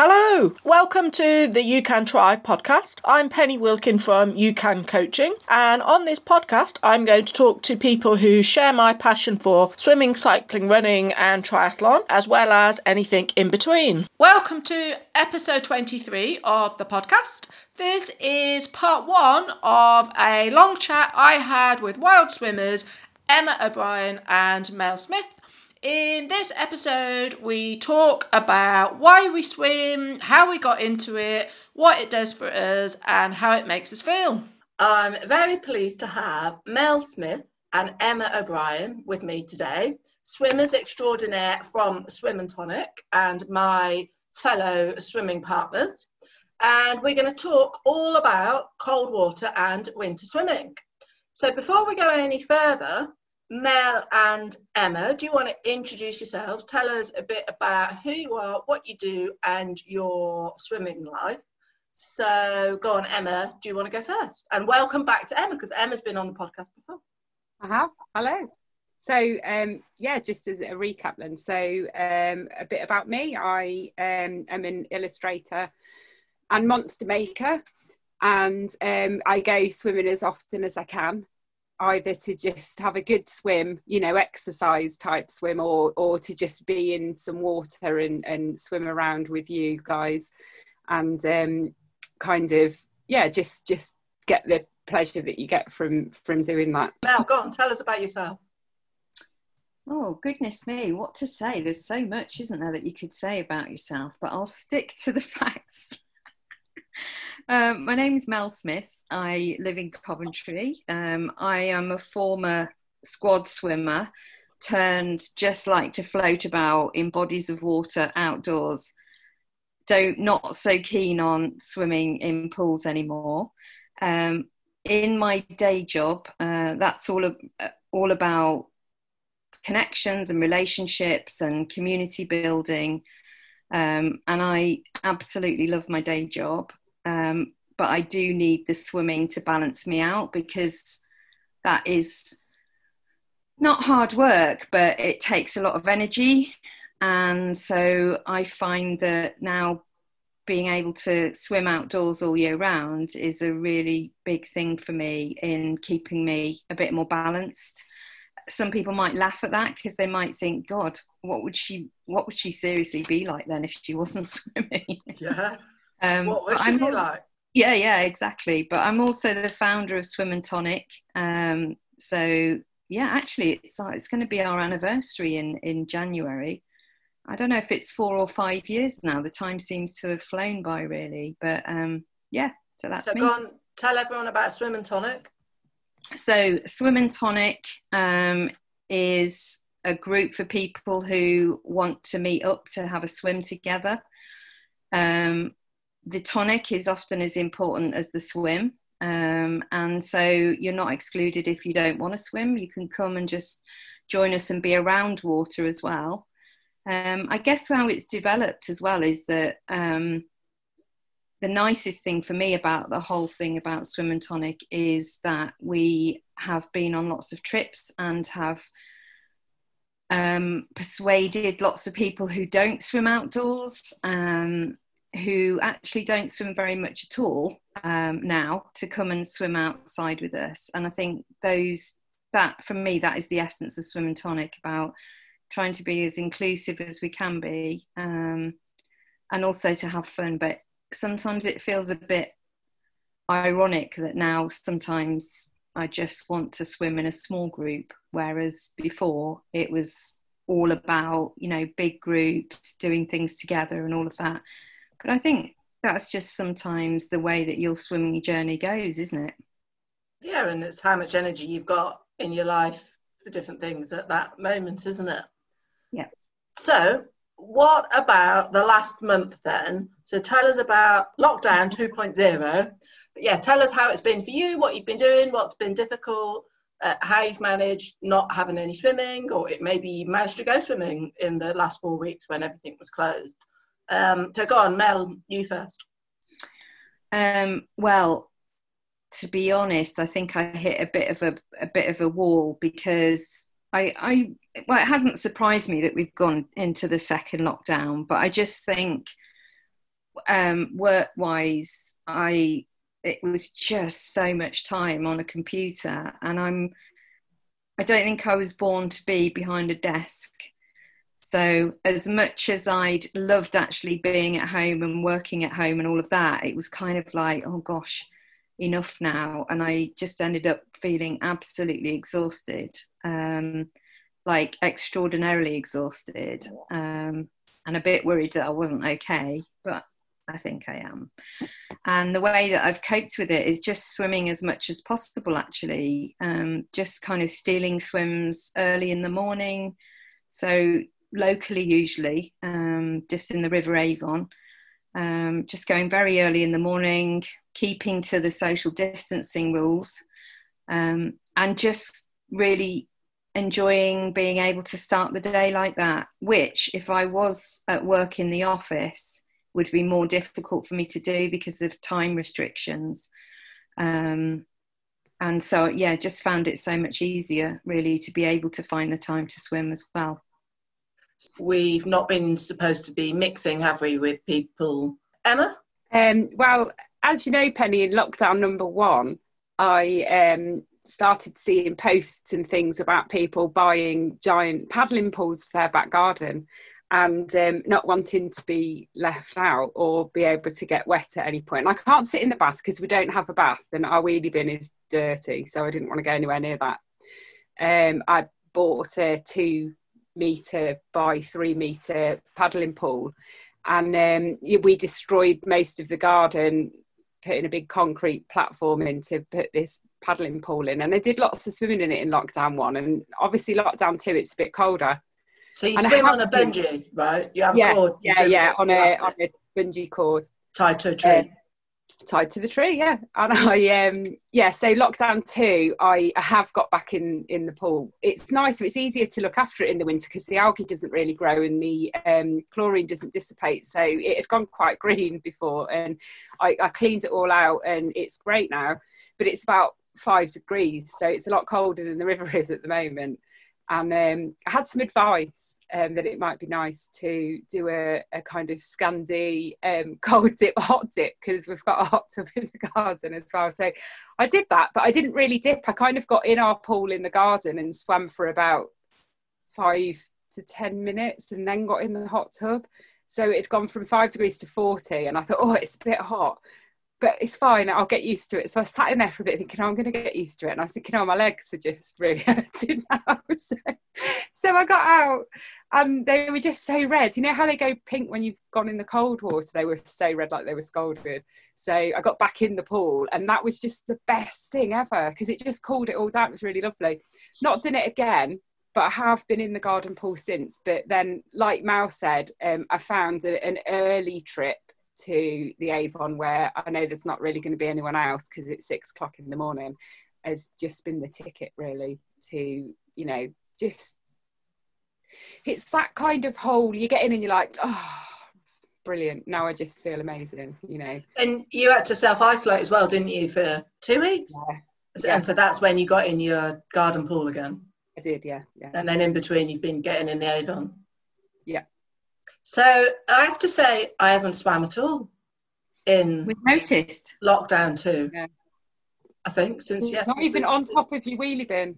Hello, welcome to the You Can Try podcast. I'm Penny Wilkin from You Can Coaching, and on this podcast, I'm going to talk to people who share my passion for swimming, cycling, running, and triathlon, as well as anything in between. Welcome to episode 23 of the podcast. This is part one of a long chat I had with wild swimmers Emma O'Brien and Mel Smith in this episode, we talk about why we swim, how we got into it, what it does for us, and how it makes us feel. I'm very pleased to have Mel Smith and Emma O'Brien with me today, swimmers extraordinaire from Swim and Tonic and my fellow swimming partners. And we're going to talk all about cold water and winter swimming. So before we go any further, Mel and Emma, do you want to introduce yourselves? Tell us a bit about who you are, what you do, and your swimming life. So go on, Emma. Do you want to go first? And welcome back to Emma because Emma's been on the podcast before. I have. Hello. So um, yeah, just as a recap then. So um, a bit about me. I um, am an illustrator and monster maker, and um, I go swimming as often as I can either to just have a good swim, you know, exercise type swim, or or to just be in some water and and swim around with you guys, and um, kind of yeah, just just get the pleasure that you get from from doing that. Mel, go on, tell us about yourself. Oh, goodness me, what to say? There's so much, isn't there, that you could say about yourself, but I'll stick to the facts. um, my name is Mel Smith. I live in Coventry. Um, I am a former squad swimmer, turned just like to float about in bodies of water outdoors. Don't not so keen on swimming in pools anymore. Um, in my day job, uh, that's all of, all about connections and relationships and community building. Um, and I absolutely love my day job. Um, but I do need the swimming to balance me out because that is not hard work, but it takes a lot of energy. And so I find that now being able to swim outdoors all year round is a really big thing for me in keeping me a bit more balanced. Some people might laugh at that because they might think, God, what would she what would she seriously be like then if she wasn't swimming? Yeah. Um, what would she I'm be like? Yeah, yeah, exactly. But I'm also the founder of Swim and Tonic. Um, so yeah, actually, it's uh, it's going to be our anniversary in in January. I don't know if it's four or five years now. The time seems to have flown by, really. But um, yeah, so that's so me. go on, tell everyone about Swim and Tonic. So Swim and Tonic um, is a group for people who want to meet up to have a swim together. Um, the tonic is often as important as the swim. Um, and so you're not excluded if you don't want to swim. You can come and just join us and be around water as well. Um, I guess how it's developed as well is that um, the nicest thing for me about the whole thing about Swim and Tonic is that we have been on lots of trips and have um, persuaded lots of people who don't swim outdoors um, who actually don't swim very much at all um, now to come and swim outside with us. And I think those that for me that is the essence of swim and tonic about trying to be as inclusive as we can be um, and also to have fun. But sometimes it feels a bit ironic that now sometimes I just want to swim in a small group, whereas before it was all about you know big groups doing things together and all of that but I think that's just sometimes the way that your swimming journey goes, isn't it? Yeah, and it's how much energy you've got in your life for different things at that moment, isn't it? Yeah. So, what about the last month then? So, tell us about lockdown 2.0. Yeah, tell us how it's been for you, what you've been doing, what's been difficult, uh, how you've managed not having any swimming, or it maybe you managed to go swimming in the last four weeks when everything was closed. Um, so go on, Mel, you first. Um, well, to be honest, I think I hit a bit of a, a bit of a wall because I, I well, it hasn't surprised me that we've gone into the second lockdown, but I just think um, work wise, I it was just so much time on a computer, and I'm I don't think I was born to be behind a desk. So, as much as I'd loved actually being at home and working at home and all of that, it was kind of like, oh gosh, enough now. And I just ended up feeling absolutely exhausted, um, like extraordinarily exhausted, um, and a bit worried that I wasn't okay. But I think I am. And the way that I've coped with it is just swimming as much as possible, actually. Um, just kind of stealing swims early in the morning. So, locally, usually, um, just in the River Avon. Um, just going very early in the morning, keeping to the social distancing rules, um, and just really enjoying being able to start the day like that. Which, if I was at work in the office, would be more difficult for me to do because of time restrictions. Um, and so, yeah, just found it so much easier really to be able to find the time to swim as well. We've not been supposed to be mixing, have we, with people? Emma? Um, well, as you know, Penny, in lockdown number one, I um, started seeing posts and things about people buying giant paddling pools for their back garden and um, not wanting to be left out or be able to get wet at any point. And I can't sit in the bath because we don't have a bath and our wheelie bin is dirty, so I didn't want to go anywhere near that. Um, I bought a two metre by three metre paddling pool and um, we destroyed most of the garden putting a big concrete platform in to put this paddling pool in and I did lots of swimming in it in lockdown one and obviously lockdown two it's a bit colder so you and swim on a bungee, right? You have yeah, a cord. Yeah, yeah, on a, on a bungee cord. Tied to a tree. Uh, tied to the tree, yeah. And I, um, yeah. So lockdown two, I, have got back in in the pool. It's nice. It's easier to look after it in the winter because the algae doesn't really grow and the um, chlorine doesn't dissipate. So it had gone quite green before, and I, I cleaned it all out, and it's great now. But it's about five degrees, so it's a lot colder than the river is at the moment and um, I had some advice um, that it might be nice to do a, a kind of Scandi um, cold dip, hot dip, because we've got a hot tub in the garden as well. So I did that, but I didn't really dip. I kind of got in our pool in the garden and swam for about five to 10 minutes and then got in the hot tub. So it had gone from five degrees to 40, and I thought, oh, it's a bit hot but it's fine. I'll get used to it. So I sat in there for a bit thinking, oh, I'm going to get used to it. And I was thinking, oh, my legs are just really hurting now. so, so I got out and they were just so red. You know how they go pink when you've gone in the cold water? They were so red, like they were scalded. So I got back in the pool and that was just the best thing ever because it just cooled it all down. It was really lovely. Not done it again. But I have been in the garden pool since. But then, like Mal said, um, I found a, an early trip to the Avon where I know there's not really going to be anyone else because it's six o'clock in the morning has just been the ticket really to, you know, just it's that kind of hole you get in and you're like, oh, brilliant. Now I just feel amazing, you know. And you had to self isolate as well, didn't you, for two weeks? Yeah. And so that's when you got in your garden pool again. I did, yeah, yeah. And then in between, you've been getting in the Avon. So I have to say, I haven't swam at all in. We've noticed lockdown too. Yeah. I think since yes, not even on top of your wheelie bin.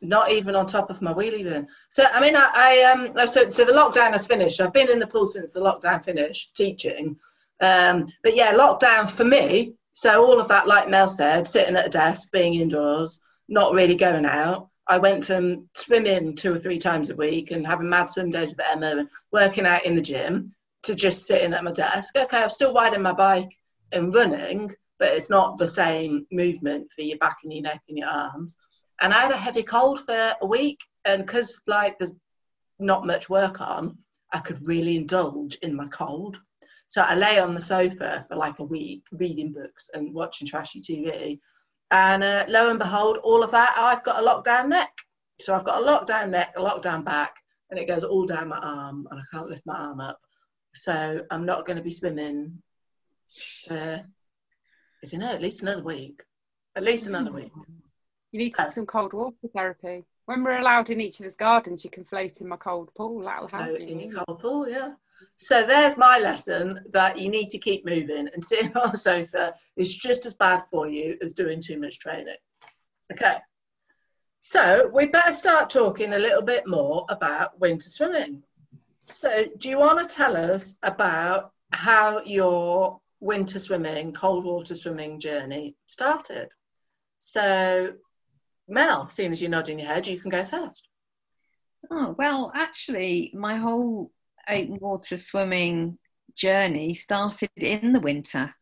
Not even on top of my wheelie bin. So I mean, I, I um, so so the lockdown has finished. I've been in the pool since the lockdown finished teaching. Um, but yeah, lockdown for me. So all of that, like Mel said, sitting at a desk, being indoors, not really going out. I went from swimming two or three times a week and having mad swim days with Emma and working out in the gym to just sitting at my desk. Okay, I'm still riding my bike and running, but it's not the same movement for your back and your neck and your arms. And I had a heavy cold for a week, and because like there's not much work on, I could really indulge in my cold. So I lay on the sofa for like a week reading books and watching trashy TV and uh, lo and behold, all of that, I've got a lockdown neck. So I've got a lockdown neck, a lockdown back, and it goes all down my arm, and I can't lift my arm up. So I'm not going to be swimming for, I don't know, at least another week. At least another week. You need uh, some cold water therapy. When we're allowed in each of other's gardens, you can float in my cold pool. That'll help. in your cold pool, yeah. So there's my lesson that you need to keep moving and sitting on the sofa is just as bad for you as doing too much training. Okay. So we better start talking a little bit more about winter swimming. So do you want to tell us about how your winter swimming, cold water swimming journey started? So Mel, seeing as you're nodding your head, you can go first. Oh, well, actually, my whole open water swimming journey started in the winter.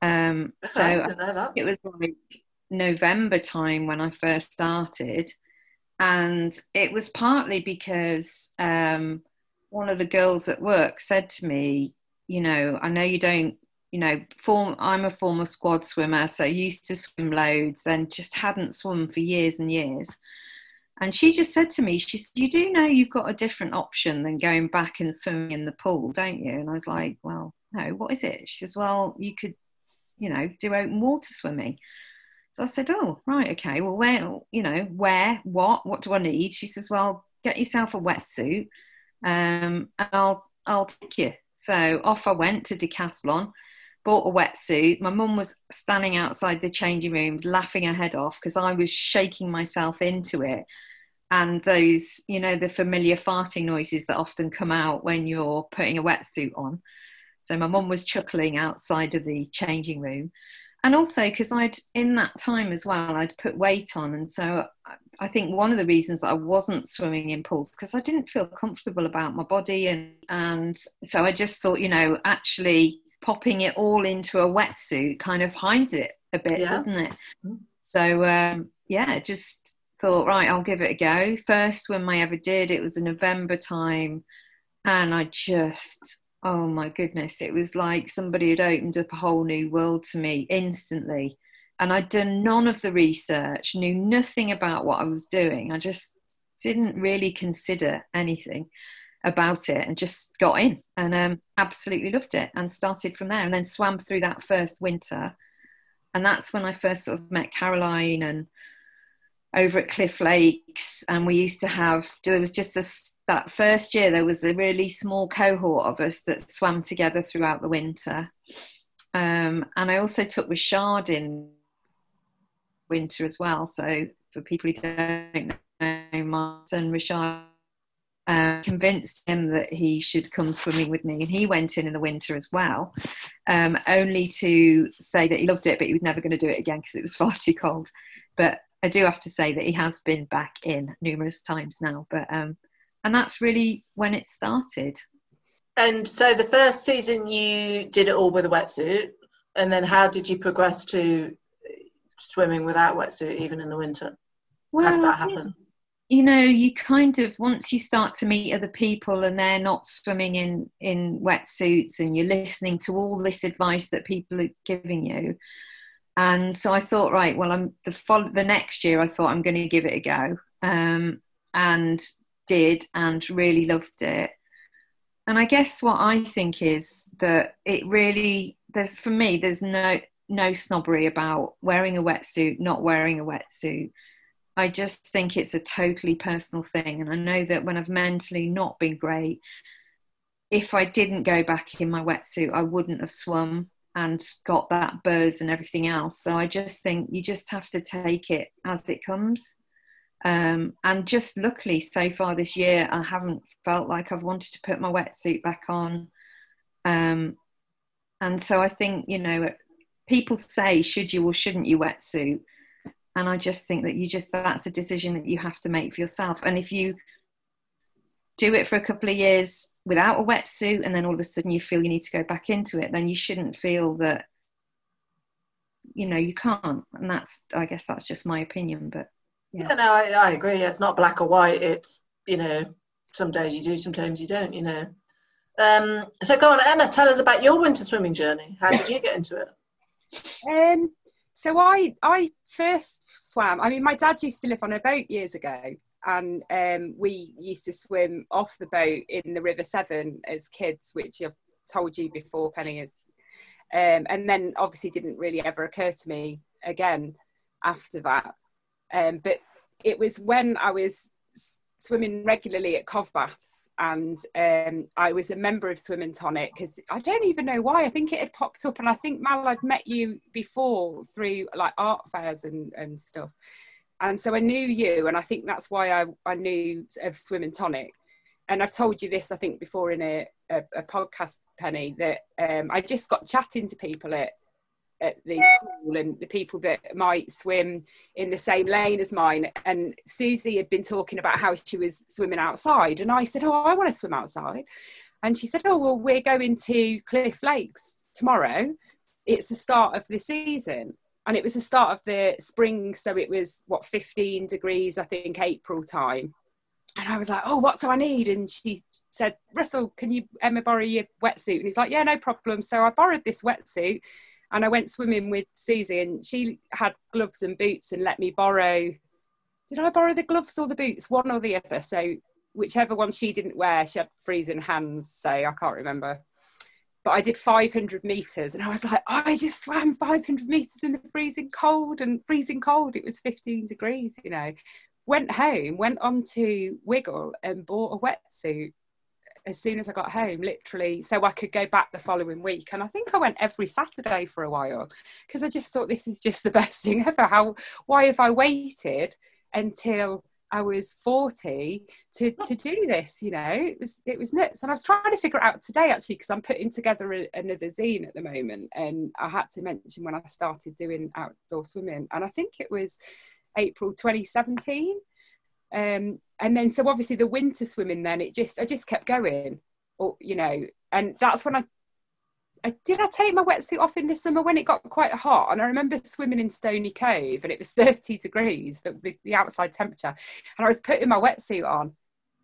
Um, so it was like November time when I first started. And it was partly because um, one of the girls at work said to me, you know, I know you don't, you know, form, I'm a former squad swimmer, so used to swim loads, then just hadn't swum for years and years. And she just said to me, she said, You do know you've got a different option than going back and swimming in the pool, don't you? And I was like, Well, no, what is it? She says, Well, you could, you know, do open water swimming. So I said, Oh, right, okay. Well, where, you know, where, what, what do I need? She says, Well, get yourself a wetsuit um, and I'll, I'll take you. So off I went to Decathlon bought a wetsuit. My mum was standing outside the changing rooms laughing her head off because I was shaking myself into it and those, you know, the familiar farting noises that often come out when you're putting a wetsuit on. So my mum was chuckling outside of the changing room. And also because I'd, in that time as well, I'd put weight on. And so I think one of the reasons that I wasn't swimming in pools because I didn't feel comfortable about my body. And, and so I just thought, you know, actually popping it all into a wetsuit kind of hides it a bit, yeah. doesn't it? Mm-hmm. So, um, yeah, just thought, right, I'll give it a go. First swim I ever did, it was a November time, and I just, oh my goodness, it was like somebody had opened up a whole new world to me instantly. And I'd done none of the research, knew nothing about what I was doing. I just didn't really consider anything about it and just got in and um, absolutely loved it and started from there and then swam through that first winter. And that's when I first sort of met Caroline and over at Cliff Lakes, and we used to have. There was just a, that first year. There was a really small cohort of us that swam together throughout the winter, um, and I also took Rashad in winter as well. So for people who don't know, my son Rashad uh, convinced him that he should come swimming with me, and he went in in the winter as well, um, only to say that he loved it, but he was never going to do it again because it was far too cold. But I do have to say that he has been back in numerous times now, but um, and that's really when it started. And so the first season you did it all with a wetsuit, and then how did you progress to swimming without wetsuit even in the winter? Well, how did that happen? You know, you kind of once you start to meet other people and they're not swimming in in wetsuits, and you're listening to all this advice that people are giving you, and so I thought, right, well, I'm the fol- the next year. I thought I'm going to give it a go, um, and did, and really loved it. And I guess what I think is that it really there's for me there's no no snobbery about wearing a wetsuit, not wearing a wetsuit. I just think it's a totally personal thing, and I know that when I've mentally not been great, if I didn't go back in my wetsuit, I wouldn't have swum and got that buzz and everything else. So I just think you just have to take it as it comes. Um, and just luckily, so far this year, I haven't felt like I've wanted to put my wetsuit back on. Um, and so I think, you know, people say, should you or shouldn't you wetsuit? And I just think that you just, that's a decision that you have to make for yourself. And if you do it for a couple of years without a wetsuit and then all of a sudden you feel you need to go back into it then you shouldn't feel that you know you can't. And that's i guess that's just my opinion but yeah, yeah no I, I agree. It's not black or white. It's you know some days you do sometimes you don't you know. Um, so go on emma tell us about your winter swimming journey. How did you get into it? Um, so i i first swam. I mean my dad used to live on a boat years ago and um, we used to swim off the boat in the River Severn as kids, which I've told you before, Penny is. Um, and then obviously didn't really ever occur to me again after that. Um, but it was when I was swimming regularly at Cov Baths and um, I was a member of Swim and Tonic because I don't even know why. I think it had popped up, and I think Mal I'd met you before through like art fairs and and stuff, and so I knew you, and I think that's why I I knew of Swim and Tonic. And I've told you this, I think, before in a, a, a podcast, Penny, that um, I just got chatting to people at at the pool and the people that might swim in the same lane as mine. And Susie had been talking about how she was swimming outside. And I said, Oh, I want to swim outside. And she said, Oh, well, we're going to Cliff Lakes tomorrow. It's the start of the season. And it was the start of the spring. So it was, what, 15 degrees, I think, April time. And I was like, oh, what do I need? And she said, Russell, can you, Emma, borrow your wetsuit? And he's like, yeah, no problem. So I borrowed this wetsuit and I went swimming with Susie, and she had gloves and boots and let me borrow. Did I borrow the gloves or the boots? One or the other. So whichever one she didn't wear, she had freezing hands. So I can't remember. But I did 500 meters, and I was like, I just swam 500 meters in the freezing cold and freezing cold. It was 15 degrees, you know. Went home, went on to Wiggle and bought a wetsuit as soon as I got home, literally, so I could go back the following week. And I think I went every Saturday for a while because I just thought this is just the best thing ever. How why have I waited until I was 40 to, to do this, you know, it was, it was nuts. And I was trying to figure it out today actually, because I'm putting together a, another zine at the moment. And I had to mention when I started doing outdoor swimming, and I think it was April 2017 um, and then so obviously the winter swimming then it just I just kept going or you know and that's when I, I did I take my wetsuit off in the summer when it got quite hot? And I remember swimming in Stoney Cove and it was 30 degrees the, the, the outside temperature. And I was putting my wetsuit on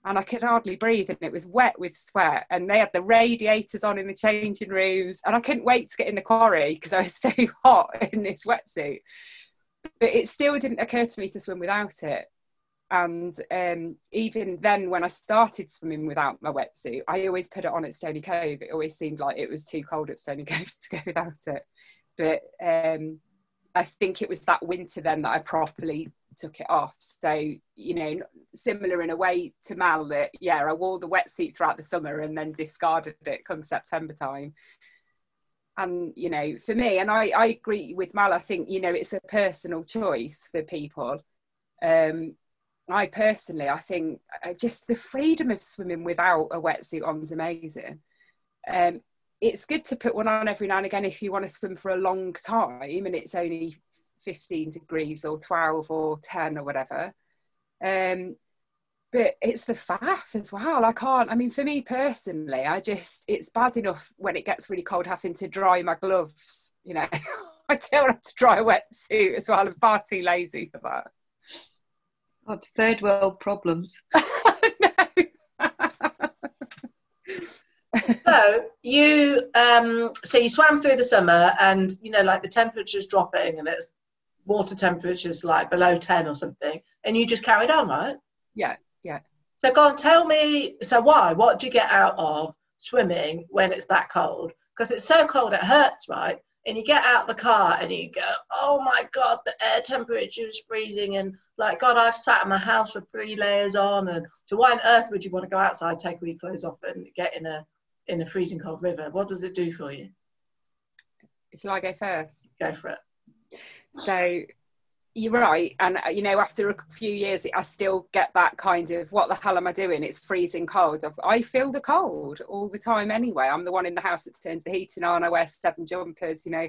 and I could hardly breathe and it was wet with sweat. And they had the radiators on in the changing rooms and I couldn't wait to get in the quarry because I was so hot in this wetsuit. But it still didn't occur to me to swim without it and um, even then when i started swimming without my wetsuit i always put it on at stoney cove. It always seemed like it was too cold at stoney cove to go without it. But um, i think it was that winter then that i properly took it off. So you know similar in a way to mal that yeah i wore the wetsuit throughout the summer and then discarded it come september time. And you know for me and i i agree with mal i think you know it's a personal choice for people. Um I personally, I think uh, just the freedom of swimming without a wetsuit on is amazing. Um, it's good to put one on every now and again if you want to swim for a long time and it's only 15 degrees or 12 or 10 or whatever. Um, but it's the faff as well. I can't, I mean, for me personally, I just, it's bad enough when it gets really cold having to dry my gloves, you know. I don't have to dry a wetsuit as well. I'm far too lazy for that. God, third world problems. so you um so you swam through the summer and you know like the temperature's dropping and it's water temperature's like below 10 or something and you just carried on right? Yeah yeah. So go on tell me so why what do you get out of swimming when it's that cold? Because it's so cold it hurts right and you get out the car and you go, oh my God, the air temperature is freezing. And like, God, I've sat in my house with three layers on. And so why on earth would you want to go outside, take all your clothes off and get in a, in a freezing cold river? What does it do for you? Shall I go first? Go for it. So you're right and uh, you know after a few years i still get that kind of what the hell am i doing? It's freezing cold. I feel the cold all the time anyway. I'm the one in the house that turns the heating on i wear seven jumpers you know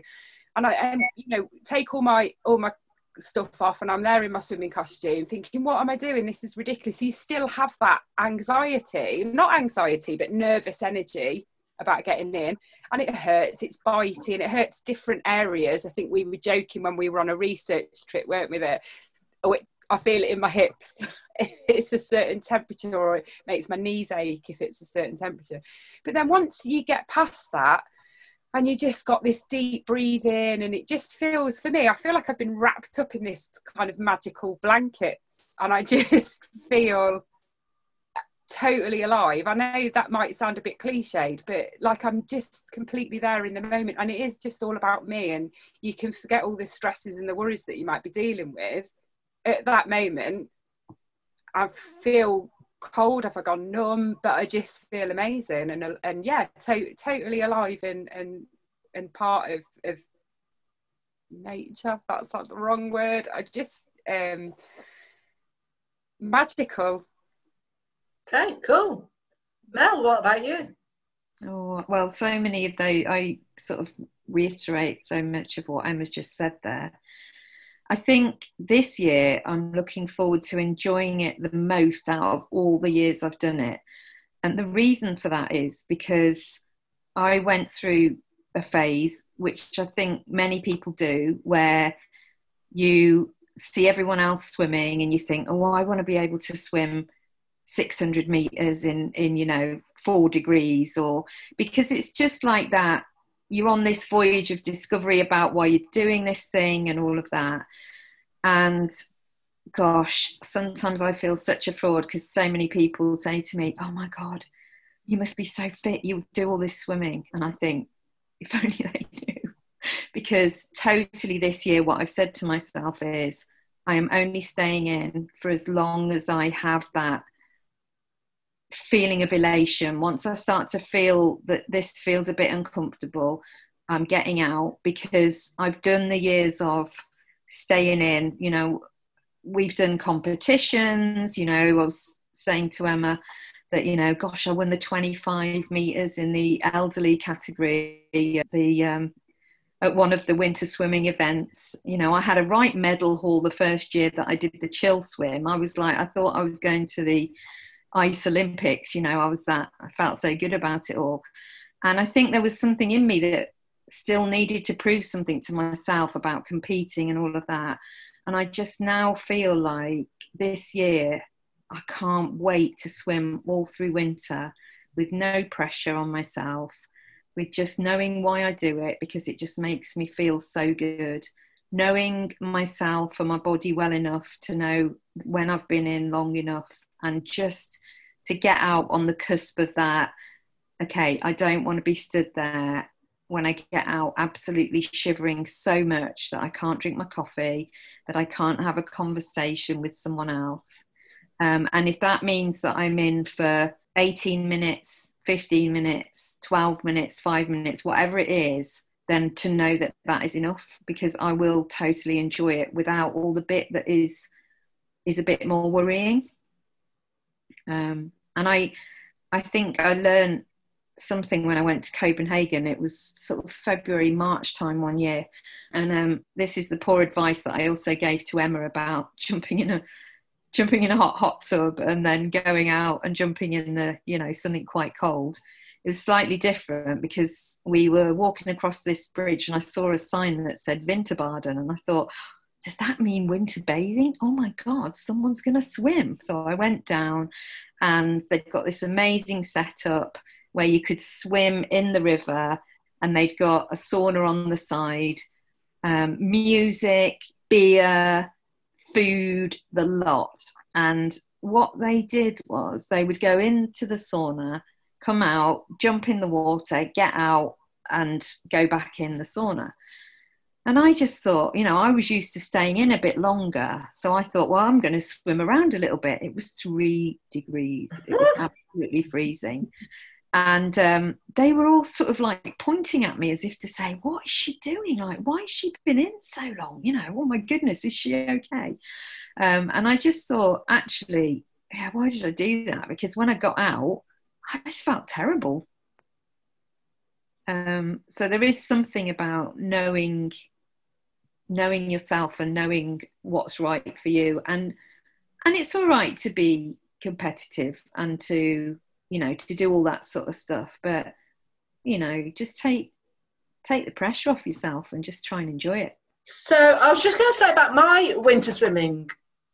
and i and you know take all my all my stuff off and i'm there in my swimming costume thinking what am i doing? This is ridiculous. You still have that anxiety not anxiety but nervous energy about getting in and it hurts it's biting it hurts different areas. I think we were joking when we were on a research trip weren't we that oh it, i feel it in my hips. It's a certain temperature or it makes my knees ache if it's a certain temperature. But then once you get past that and you just got this deep breathing and it just feels for me i feel like i've been wrapped up in this kind of magical blanket and i just feel totally alive. I know that might sound a bit cliched, but like I'm just completely there in the moment. And it is just all about me. And you can forget all the stresses and the worries that you might be dealing with at that moment. I feel cold? Have I gone numb? But I just feel amazing and and yeah, to- totally alive and and and part of of nature. That's not the wrong word. I just um magical. Okay, cool. Mel, what about you? Oh, well, so many of those, I sort of reiterate so much of what Emma's just said there. I think this year I'm looking forward to enjoying it the most out of all the years I've done it. And the reason for that is because I went through a phase, which I think many people do, where you see everyone else swimming and you think, oh, I want to be able to swim 600 meters in, in, you know, four degrees or because it's just like that you're on this voyage of discovery about why you're doing this thing and all of that. And gosh, sometimes I feel such a fraud because so many people say to me, Oh my God, you must be so fit. You do all this swimming. And I think, if only they knew. because totally this year, what I've said to myself is, I am only staying in for as long as I have that feeling of elation. Once I start to feel that this feels a bit uncomfortable, I'm getting out because I've done the years of staying in. You know, we've done competitions. You know, I was saying to Emma that, you know, gosh, I won the 25 meters in the elderly category, the um, at one of the winter swimming events. You know, I had a right medal haul the first year that I did the chill swim. I was like, I thought I was going to the ice olympics you know i was that i felt so good about it all. And i think there was something in me that still needed to prove something to myself about competing and all of that. And i just now feel like this year i can't wait to swim all through winter with no pressure on myself with just knowing why i do it because it just makes me feel so good. Knowing myself and my body well enough to know when i've been in long enough and just to get out on the cusp of that okay i don't want to be stood there when i get out absolutely shivering so much that i can't drink my coffee that i can't have a conversation with someone else. Um, and if that means that i'm in for 18 minutes 15 minutes 12 minutes 5 minutes whatever it is then to know that that is enough because i will totally enjoy it without all the bit that is is a bit more worrying um, and I, I think I learned something when I went to Copenhagen. It was sort of February, March time one year. And um, this is the poor advice that I also gave to Emma about jumping in a jumping in a hot hot tub and then going out and jumping in the you know something quite cold. It was slightly different because we were walking across this bridge and I saw a sign that said Vinterbaden and I thought, does that mean winter bathing? Oh my God, someone's going to swim. So I went down and they've got this amazing setup where you could swim in the river and they'd got a sauna on the side, um, music, beer, food, the lot. And what they did was they would go into the sauna, come out, jump in the water, get out, and go back in the sauna. And I just thought, you know, I was used to staying in a bit longer. So I thought, well, I'm going to swim around a little bit. It was three degrees, it was absolutely freezing. And um, they were all sort of like pointing at me as if to say, what is she doing? Like, why has she been in so long? You know, oh my goodness, is she okay? Um, and I just thought, actually, yeah, why did I do that? Because when I got out, I just felt terrible. Um, so there is something about knowing knowing yourself and knowing what's right for you. And and it's all right to be competitive and to you know to do all that sort of stuff. But you know just take take the pressure off yourself and just try and enjoy it. So i was just going to say about my winter swimming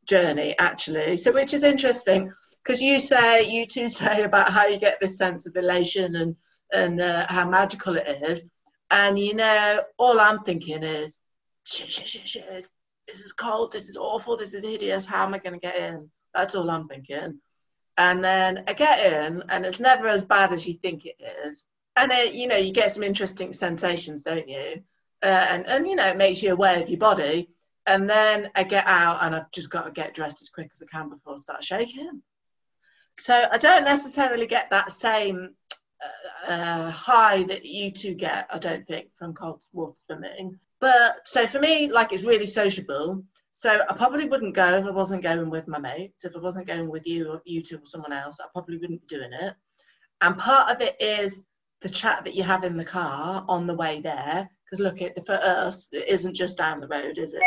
journey actually. So which is interesting because you say you two say about how you get this sense of elation and and uh, how magical it is. And you know all i'm thinking is shit, shit, shit, shit. This, this is cold. This is awful. This is hideous. How am I going to get in? That's all I'm thinking. And then I get in, and it's never as bad as you think it is. And it, you know, you get some interesting sensations, don't you? Uh, and and you know, it makes you aware of your body. And then I get out, and I've just got to get dressed as quick as I can before I start shaking. So I don't necessarily get that same uh, high that you two get, I don't think, from cold water swimming. But so for me, like it's really sociable. So I probably wouldn't go if I wasn't going with my mates. If I wasn't going with you or you two or someone else, I probably wouldn't be doing it. And part of it is the chat that you have in the car on the way there. Because look, it, for us, it isn't just down the road, is it?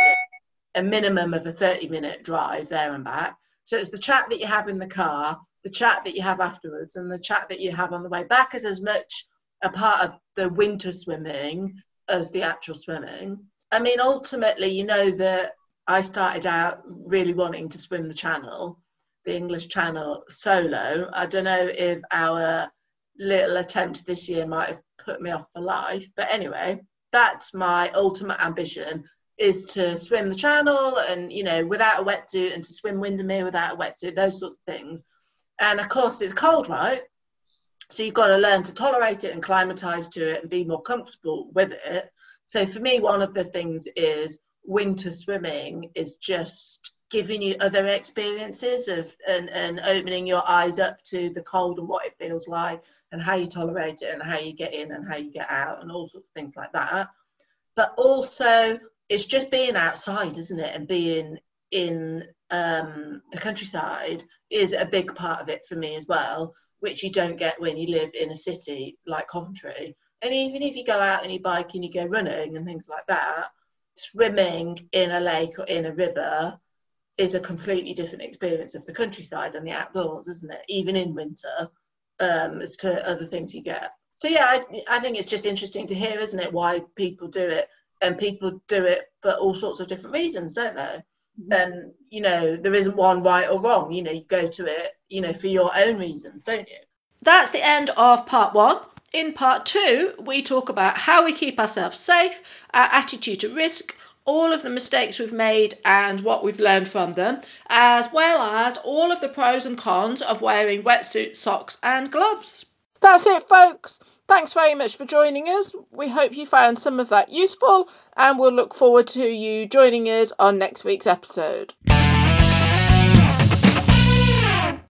A minimum of a 30 minute drive there and back. So it's the chat that you have in the car, the chat that you have afterwards, and the chat that you have on the way back is as much a part of the winter swimming as the actual swimming. I mean, ultimately, you know that I started out really wanting to swim the channel, the English Channel solo. I don't know if our little attempt this year might have put me off for life, but anyway, that's my ultimate ambition is to swim the channel and you know without a wetsuit and to swim Windermere without a wetsuit, those sorts of things. And of course, it's cold, right? So you've got to learn to tolerate it and climatize to it and be more comfortable with it. So for me, one of the things is winter swimming is just giving you other experiences of and, and opening your eyes up to the cold and what it feels like and how you tolerate it and how you get in and how you get out and all sorts of things like that. But also it's just being outside, isn't it? And being in um, the countryside is a big part of it for me as well, which you don't get when you live in a city like Coventry. And even if you go out and you bike and you go running and things like that, swimming in a lake or in a river is a completely different experience of the countryside and the outdoors, isn't it? Even in winter, um, as to other things you get. So yeah, I, I think it's just interesting to hear, isn't it, why people do it, and people do it for all sorts of different reasons, don't they? And you know, there isn't one right or wrong. You know, you go to it, you know, for your own reasons, don't you? That's the end of part one. In part two, we talk about how we keep ourselves safe, our attitude to risk, all of the mistakes we've made and what we've learned from them, as well as all of the pros and cons of wearing wetsuits, socks, and gloves. That's it, folks. Thanks very much for joining us. We hope you found some of that useful, and we'll look forward to you joining us on next week's episode.